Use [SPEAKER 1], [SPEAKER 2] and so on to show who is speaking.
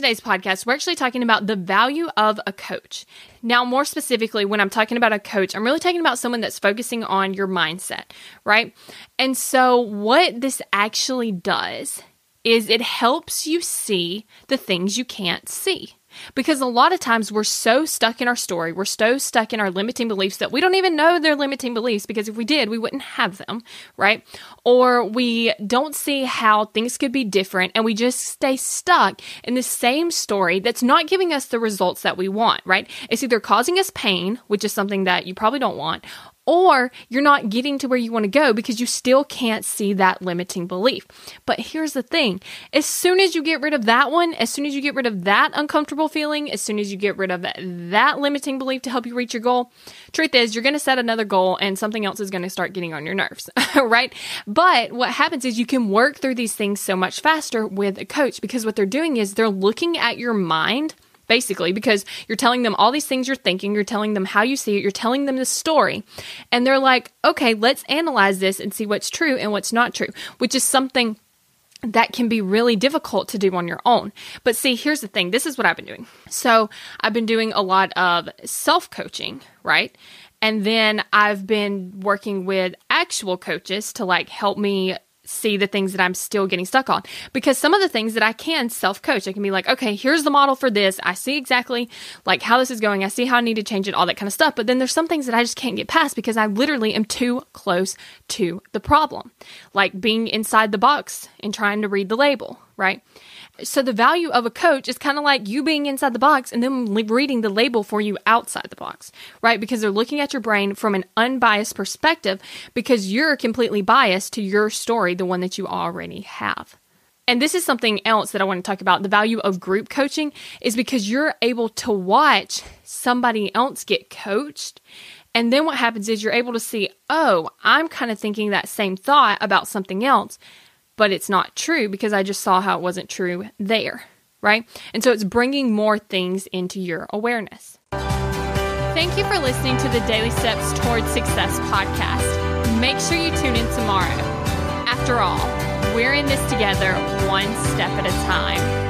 [SPEAKER 1] Today's podcast, we're actually talking about the value of a coach. Now, more specifically, when I'm talking about a coach, I'm really talking about someone that's focusing on your mindset, right? And so, what this actually does is it helps you see the things you can't see. Because a lot of times we're so stuck in our story, we're so stuck in our limiting beliefs that we don't even know they're limiting beliefs because if we did, we wouldn't have them, right? Or we don't see how things could be different and we just stay stuck in the same story that's not giving us the results that we want, right? It's either causing us pain, which is something that you probably don't want, or you're not getting to where you want to go because you still can't see that limiting belief. But here's the thing as soon as you get rid of that one, as soon as you get rid of that uncomfortable feeling, as soon as you get rid of that limiting belief to help you reach your goal, truth is, you're going to set another goal and something else is going to start getting on your nerves, right? But what happens is you can work through these things so much faster with a coach because what they're doing is they're looking at your mind basically, because you're telling them all these things you're thinking, you're telling them how you see it, you're telling them the story. And they're like, okay, let's analyze this and see what's true and what's not true, which is something that can be really difficult to do on your own. But see, here's the thing this is what I've been doing. So I've been doing a lot of self coaching, right? And then I've been working with actual coaches to like help me see the things that I'm still getting stuck on. Because some of the things that I can self coach, I can be like, okay, here's the model for this. I see exactly like how this is going. I see how I need to change it, all that kind of stuff. But then there's some things that I just can't get past because I literally am too close to the problem. Like being inside the box and trying to read the label, right? So the value of a coach is kind of like you being inside the box and then reading the label for you outside the box, right? Because they're looking at your brain from an unbiased perspective because you're completely biased to your story, the one that you already have. And this is something else that I want to talk about. The value of group coaching is because you're able to watch somebody else get coached. And then what happens is you're able to see, oh, I'm kind of thinking that same thought about something else but it's not true because I just saw how it wasn't true there, right? And so it's bringing more things into your awareness. Thank you for listening to the Daily Steps Towards Success podcast. Make sure you tune in tomorrow. After all, we're in this together, one step at a time.